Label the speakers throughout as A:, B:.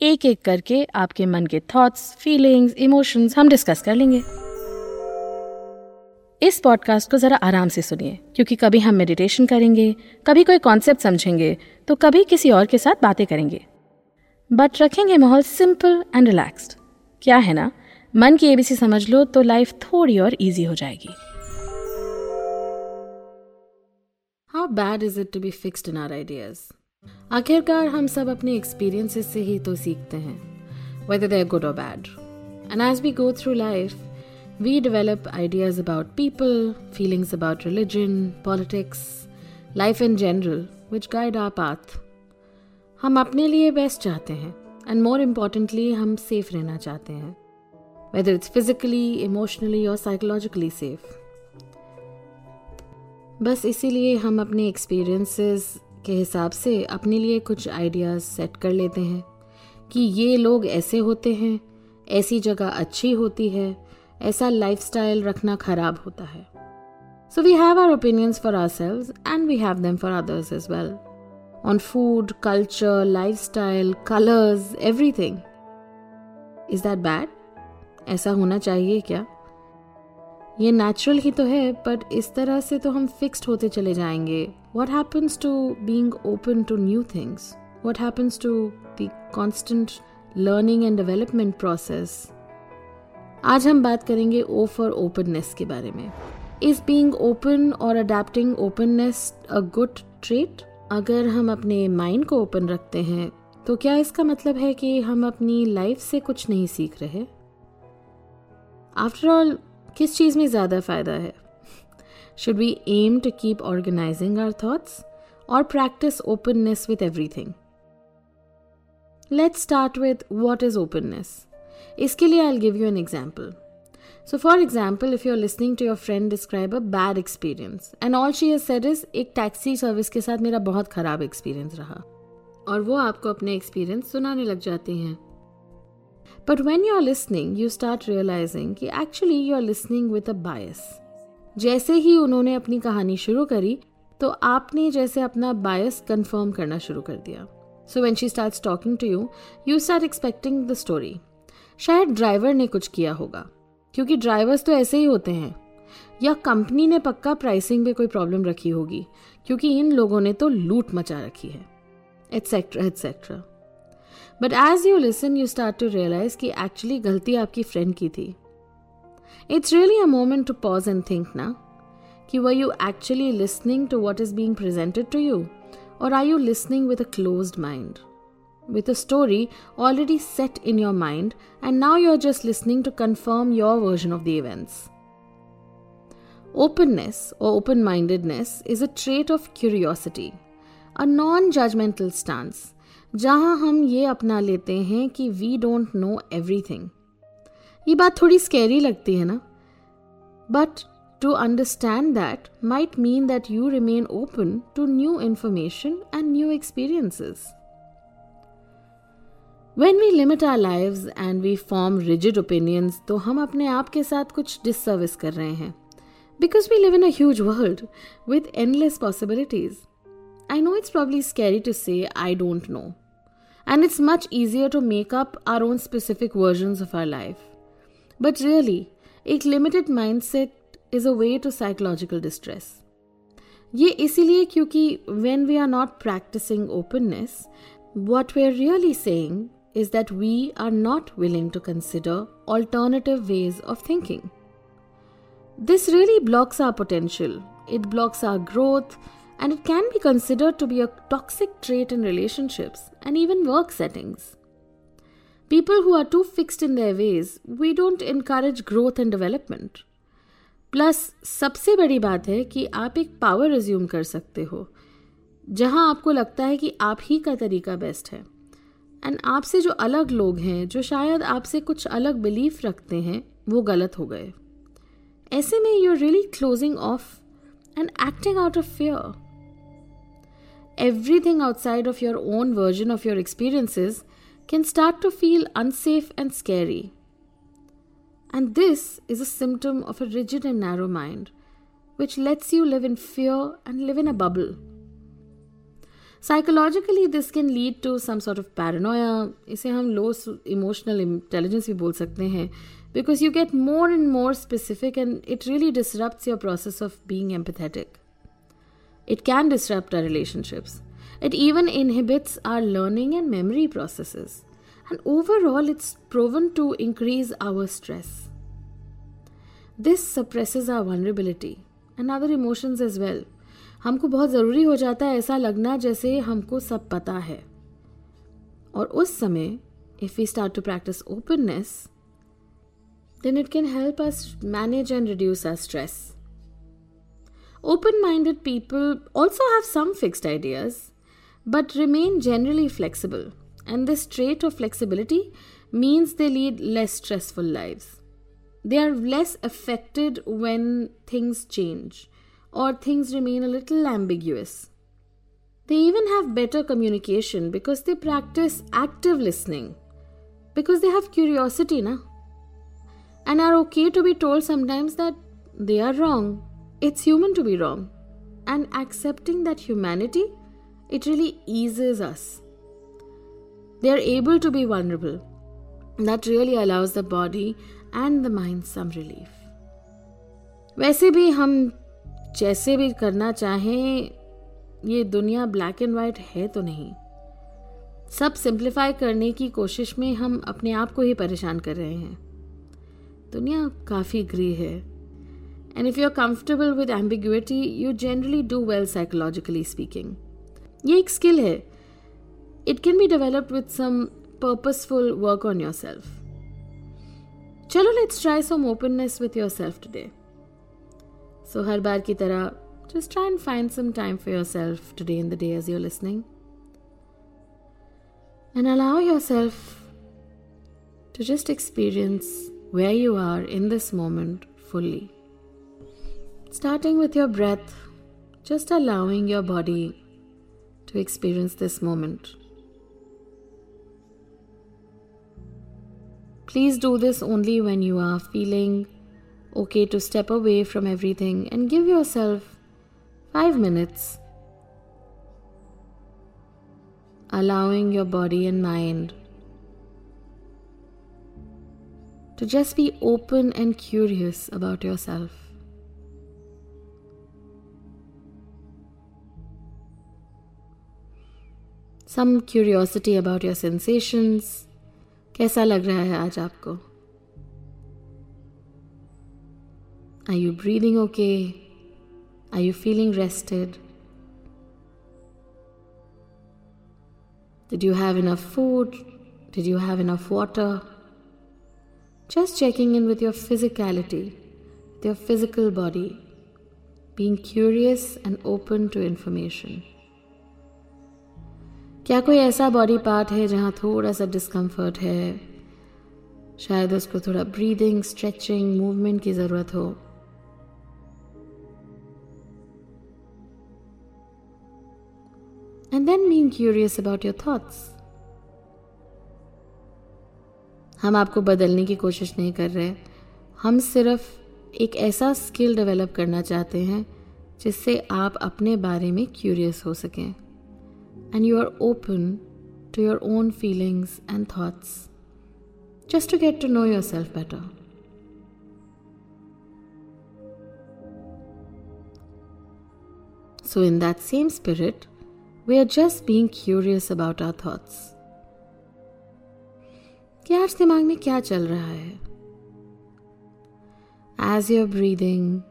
A: एक एक करके आपके मन के थॉट्स फीलिंग्स इमोशंस हम डिस्कस कर लेंगे। इस पॉडकास्ट को ज़रा आराम से सुनिए, क्योंकि कभी हम मेडिटेशन करेंगे, कभी कोई कॉन्सेप्ट समझेंगे तो कभी किसी और के साथ बातें करेंगे। बट रखेंगे माहौल सिंपल एंड रिलैक्स्ड क्या है ना? मन की एबीसी समझ लो तो लाइफ थोड़ी और इजी हो जाएगी। How bad is it to be fixed in our ideas आखिरकार हम सब अपने एक्सपीरियंसेस से ही तो सीखते हैं वेदर देर गुड और bad and as we go through life we develop ideas about people feelings about religion politics life in general which guide our path हम अपने लिए बेस्ट चाहते हैं एंड मोर इम्पॉर्टेंटली हम सेफ़ रहना चाहते हैं वेदर इट्स फिजिकली इमोशनली और साइकोलॉजिकली सेफ़ बस इसीलिए हम अपने एक्सपीरियंसेस के हिसाब से अपने लिए कुछ आइडियाज़ सेट कर लेते हैं कि ये लोग ऐसे होते हैं, ऐसी जगह अच्छी होती है, ऐसा लाइफस्टाइल रखना खराब होता है। So we have our opinions for ourselves and we have them for others as well on food culture lifestyle colours everything is that bad ऐसा होना चाहिए क्या? ये नेचुरल ही तो है बट इस तरह से तो हम फिक्स्ड होते चले जाएँगे। What happens to being open to new things what happens to the constant learning and development process आज हम बात करेंगे ओ फॉर ओपननेस के बारे में। इज़ बींग ओपन और adapting openness a good trait अगर हम अपने माइंड को ओपन रखते हैं तो क्या इसका मतलब है कि हम अपनी लाइफ से कुछ नहीं सीख रहे? आफ्टर ऑल किस चीज़ में ज़्यादा फ़ायदा है? Should we aim to keep organising our thoughts और practice openness with everything let's start with what is openness इसके लिए I give you an example so for example if you are listening to your friend describe a bad experience and all she said is एक taxi service के साथ मेरा बहुत खराब experience रहा. और वो आपको अपने एक्सपीरियंस सुनाने लग जाती हैं। But when you're listening, you start realizing कि actually you're listening with a bias. जैसे ही उन्होंने अपनी कहानी शुरू करी तो आपने जैसे अपना बायस कंफर्म करना शुरू कर दिया। So when she start talking to you you start expecting the story शायद ड्राइवर ने कुछ किया होगा क्योंकि ड्राइवर्स तो ऐसे ही होते हैं। या कंपनी ने पक्का प्राइसिंग पे कोई प्रॉब्लम रखी होगी क्योंकि इन लोगों ने तो लूट मचा रखी है etcetera etcetera But as you listen you start to realise कि एक्चुअली गलती आपकी फ्रेंड की थी it's really a moment to pause and think ना कि were you actually listening to what is being presented to you और are you listening with a close mind with a story already set in your mind, and now you're just listening to confirm your version of the events. Openness or open mindedness is a trait of curiosity, a non judgmental stance जहाँ हम ये अपना लेते हैं कि we don't know everything ये बात थोड़ी स्कैरी लगती है ना? But to understand that might mean that you remain open to new information and new experiences when we limit our lives and we form rigid opinions तो हम अपने आप के साथ कुछ डिसर्विस कर रहे हैं. Because we live in a world with endless possibilities I know it's probably scary to say I don't know. And it's much easier to make up our own specific versions of our life. But really, a limited mindset is a way to psychological distress. ये इसीलिए क्योंकि when we are not practicing openness, what we're really saying is that we are not willing to consider alternative ways of thinking. This really blocks our potential. It blocks our growth, and it can be considered to be a toxic trait in relationships and even work settings. People who are too fixed in their ways, we don't encourage growth and development. Plus सबसे बड़ी बात है कि आप एक power resume कर सकते हो जहां आपको लगता है कि आप ही का तरीका बेस्ट है एंड आपसे जो अलग लोग हैं जो शायद आपसे कुछ अलग बिलीफ रखते हैं वो गलत हो गए ऐसे में you are really closing off and acting out of fear everything outside of your own version of your experiences can start to feel unsafe and scary. And this is a symptom of a rigid and narrow mind, which lets you live in fear and live in a bubble. Psychologically, this can lead to some sort of paranoia. इसे हम low emotional intelligence भी बोल सकते हैं because you get more and more specific and it really disrupts your process of being empathetic. It can disrupt our relationships. It even inhibits our learning and memory processes. And overall, it's proven to increase our stress. This suppresses our vulnerability and other emotions as well. हमको बहुत ज़रूरी हो जाता है ऐसा लगना जैसे हमको सब पता है और उस समय if we start to practise openness then it can help us manage and reduce our stress Open minded people also have some fixed ideas, but remain generally flexible, and this trait of flexibility means they lead less stressful lives. They are less affected when things change or things remain a little ambiguous. They even have better communication because they practice active listening, because they have curiosity, na? And are okay to be told sometimes that they are wrong It's human to be wrong. And accepting that humanity, it really eases us. They are able to be vulnerable. That really allows the body and the mind some relief. वैसे भी हम जैसे भी करना चाहें ये दुनिया black and white है तो नहीं सब सिंप्लीफाई करने की कोशिश में हम अपने आप को ही परेशान कर रहे हैं दुनिया काफ़ी ग्री है And if you are comfortable with ambiguity you generally do well psychologically speaking ये एक स्किल है it can be developed with some purposeful work on yourself चलो let's try some openness with yourself today So, हर बार की तरह just try and find some time for yourself today in the day as you're listening. And allow yourself to just experience where you are in this moment fully. Starting with your breath, just allowing your body to experience this moment. Please do this only when you are feeling okay to step away from everything and give yourself five minutes, allowing your body and mind to just be open and curious about yourself. Some curiosity about your sensations. कैसा लग रहा है आज आपको Are you breathing okay? Are you feeling rested? Did you have enough food? Did you have enough water? Just checking in with your physicality, with your physical body, being curious and open to information. क्या कोई ऐसा body part है जहाँ थोड़ा सा discomfort है? शायद उसको थोड़ा ब्रीदिंग स्ट्रेचिंग मूवमेंट की ज़रूरत हो। And then being curious about your thoughts हम आपको बदलने की कोशिश नहीं कर रहे। हम सिर्फ़ एक ऐसा स्किल डेवलप करना चाहते हैं जिससे आप अपने बारे में क्यूरियस हो सकें। And you are open to your own feelings and thoughts just to get to know yourself better So, in that same spirit, we are just being curious about our thoughts. कि आज दिमाग में क्या चल रहा है As you're breathing,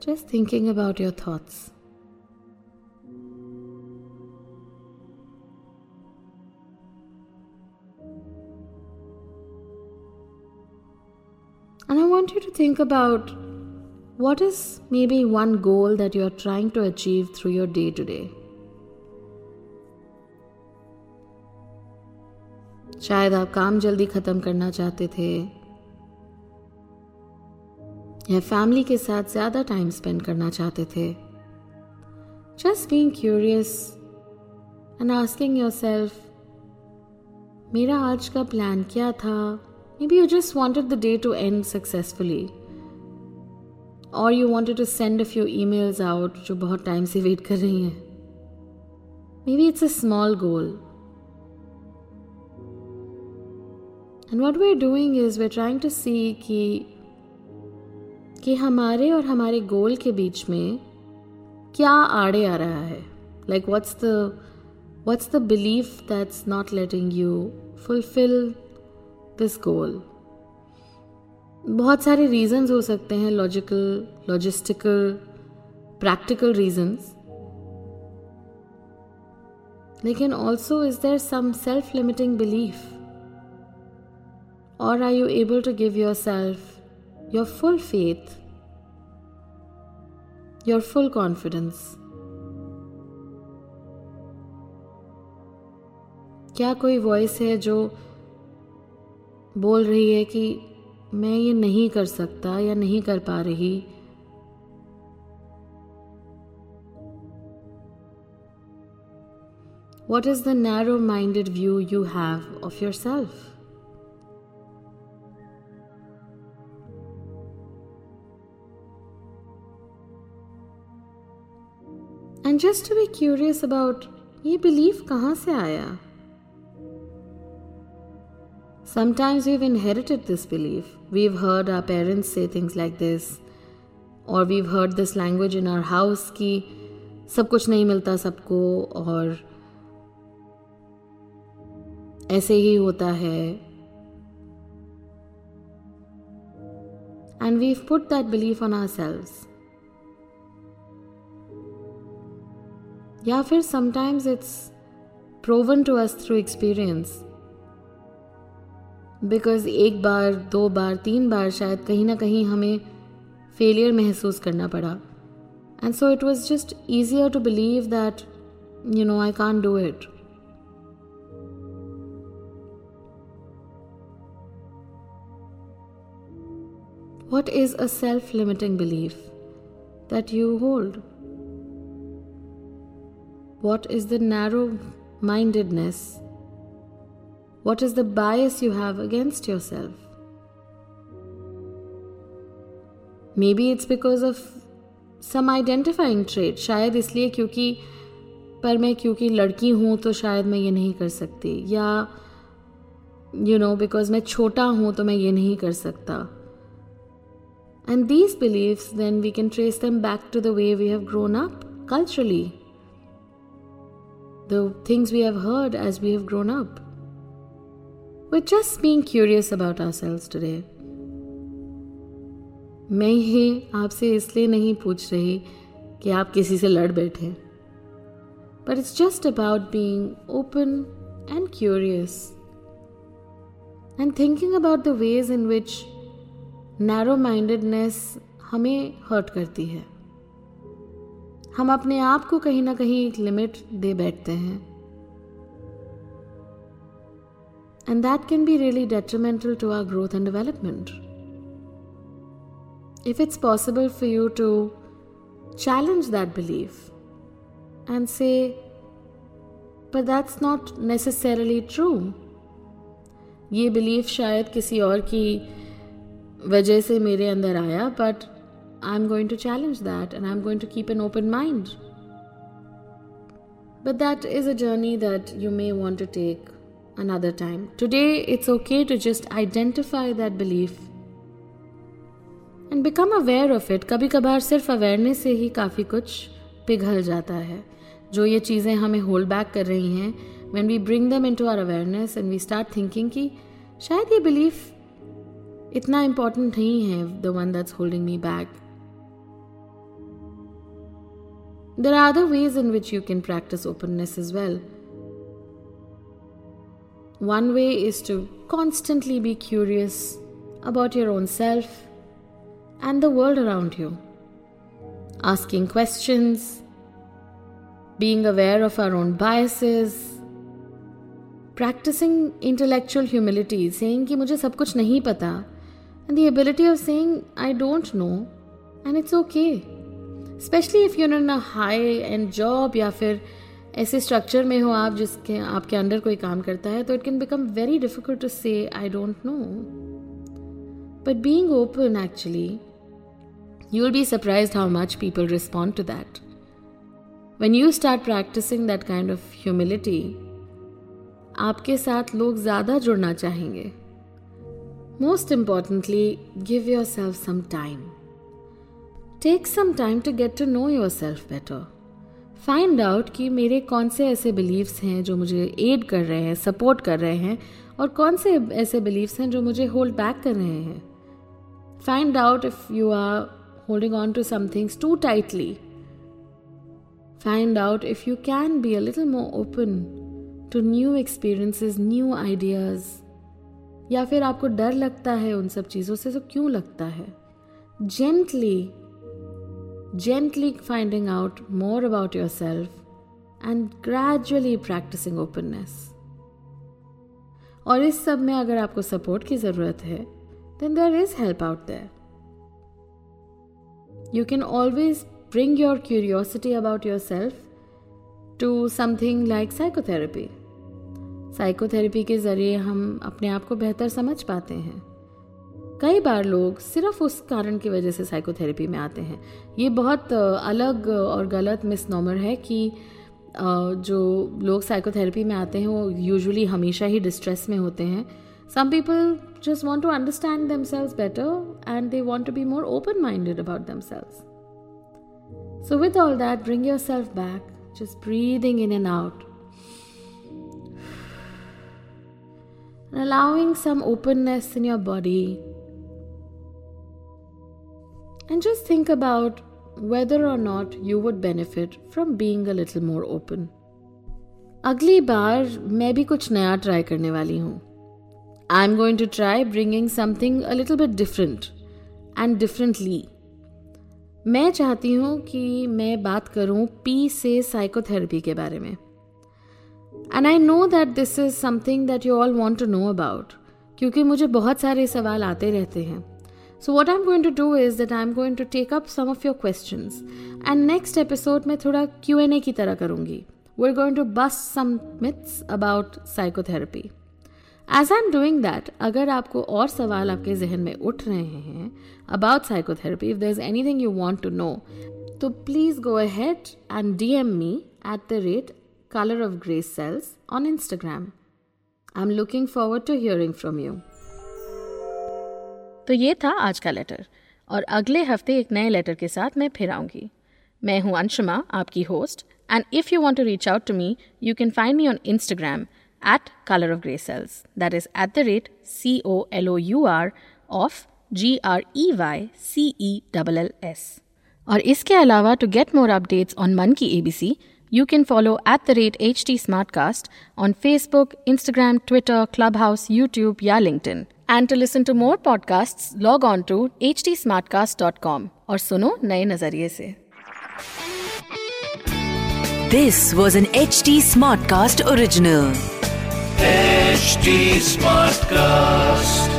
A: just thinking about your thoughts. You to think about what is maybe one goal that you are trying to achieve through your day to day? शायद आप काम जल्दी ख़त्म करना चाहते थे या फैमिली के साथ ज़्यादा टाइम स्पेंड करना चाहते थे just being curious and asking yourself मेरा आज का प्लान क्या था be you just wanted the day to end successfully और you wanted to send a few emails out जो बहुत टाइम से वेट कर रही हैं. Maybe it's a small goal and what we are doing is we trying to see कि कि हमारे और हमारे गोल के बीच में क्या आड़े आ रहा है? Like what's the what's the belief that's not letting you fulfil this goal बहुत सारे रीजंस हो सकते हैं लॉजिकल लॉजिस्टिकल प्रैक्टिकल रीजंस लेकिन also is there some self limiting belief और are you able to give yourself your full faith your full confidence क्या कोई voice है जो बोल रही है कि मैं ये नहीं कर सकता या नहीं कर पा रही। What is the narrow minded view you have of yourself and just to be curious about ये बिलीव कहाँ से आया? Sometimes we've inherited this belief. We've heard our parents say things like this, or we've heard this language in our house कि सब कुछ नहीं मिलता सबको और ऐसे ही होता है and we've put that belief on ourselves. या फिर sometimes it's proven to us through experience Because एक बार, दो बार, तीन बार शायद कहीं ना कहीं हमें फेलियर महसूस करना पड़ा and so it was just easier to believe that you know I can't do it What is a self limiting belief that you hold? What is the narrow mindedness what is the bias you have against yourself? Maybe it's because of some identifying trait. शायद इसलिए क्योंकि पर मैं क्योंकि लड़की हूँ तो शायद मैं ये नहीं कर सकती या यू नो बिकॉज मैं छोटा हूँ तो मैं ये नहीं कर सकता and these beliefs then we can trace them back to the way we have grown up culturally the things we have heard as we have grown up. We're just being curious about ourselves today. मैं ये आपसे इसलिए नहीं पूछ रही कि आप किसी से लड़ बैठे। But it's just about being open and curious and thinking about the ways in which narrow mindedness हमें हर्ट करती है। हम अपने आप को कहीं ना कहीं एक लिमिट दे बैठते हैं। and that can be really detrimental to our growth and development. If it's possible for you to challenge that belief and say, but that's not necessarily true. ये बिलीफ शायद किसी और की वजह से मेरे अंदर आया but I am going to challenge that and I am going to keep an open mind But that is a journey that you may want to take another time. Today, it's okay to just identify that belief and become aware of it. कभी कभार सिर्फ awareness से ही काफ़ी कुछ पिघल जाता है जो ये चीज़ें हमें होल्ड बैक कर रही हैं when we bring them into our awareness and we start thinking कि शायद ये बिलीफ इतना इम्पॉर्टेंट नहीं है the one that's holding me back There are other ways in which you can practice openness as well. One way is to constantly be curious about your own self and the world around you. Asking questions, being aware of our own biases, practicing intellectual humility, saying कि मुझे सब कुछ नहीं पता, and the ability of saying I don't know, and it's okay. Especially if you're in a high end job या फिर ऐसे structure में हो आप जिसके, आपके अंडर कोई काम करता है तो it can become very difficult to say I don't know but being open actually you will be surprised how much people respond to that When you start practising that kind of humility आपके साथ लोग ज़्यादा जुड़ना चाहेंगे। Most importantly give yourself some time take some time to get to know yourself better find out कि मेरे कौन से ऐसे बिलीव्स हैं जो मुझे एड कर रहे हैं सपोर्ट कर रहे हैं और कौन से ऐसे बिलीव्स हैं जो मुझे होल्ड बैक कर रहे हैं। Find out if you are holding on to some things too tightly find out if you can be a little more open to new experiences new ideas या फिर आपको डर लगता है उन सब चीज़ों से तो क्यों लगता है? Gently finding out more about yourself and gradually practising openness और इस सब में अगर आपको सपोर्ट की ज़रूरत है then there is help out there you can always bring your curiosity about yourself to something like psychotherapy psychotherapy के ज़रिए हम अपने आप को बेहतर समझ पाते हैं। कई बार लोग सिर्फ़ उस कारण की वजह से साइकोथेरेपी में आते हैं। ये बहुत अलग और गलत मिसनॉमर है कि जो लोग साइकोथेरेपी में आते हैं वो यूजुअली हमेशा ही डिस्ट्रेस में होते हैं। Some people just want to understand themselves better and they want to be more open minded about themselves so with all that bring yourself back just breathing in and out allowing some openness in your body. And just think about whether or not you would benefit from being a little more open. अगली बार मैं भी कुछ नया try करने वाली हूँ। I am going to try bringing something a little bit different and differently मैं चाहती हूँ कि मैं बात करूँ पी से साइकोथेरेपी के बारे में। And I know that this is something that you all want to know about क्योंकि मुझे बहुत सारे सवाल आते रहते हैं। So what I am going to do is that I am going to take up some of your question and next episode में थोड़ा क्यू एन ए की तरह करूंगी we are going to bust some myths about psychotherapy as I am doing that अगर आपको और सवाल आपके जहन में उठ रहे हैं about psychotherapy if there is anything you want to know तो please go ahead and D M me at the rate Color of Grace Cells on Instagram. I'm looking forward to hearing from you.
B: तो ये था आज का letter. और अगले हफ़्ते एक नए लेटर के साथ मैं फिर आऊँगी। मैं हूँ अंशुमा, आपकी host and if you want to reach out to me you can find me on Instagram at colour of grey cells that is at the rate C O L O U R of G R E Y C E double L S और इसके अलावा to get more updates on मन की ABC at the rate H T Smartcast on Facebook Instagram Twitter Clubhouse YouTube या LinkedIn. And to listen to more podcasts, log on to htsmartcast.com और सुनो नए नजरिए से
C: This was an HT Smartcast original.
D: HT Smartcast.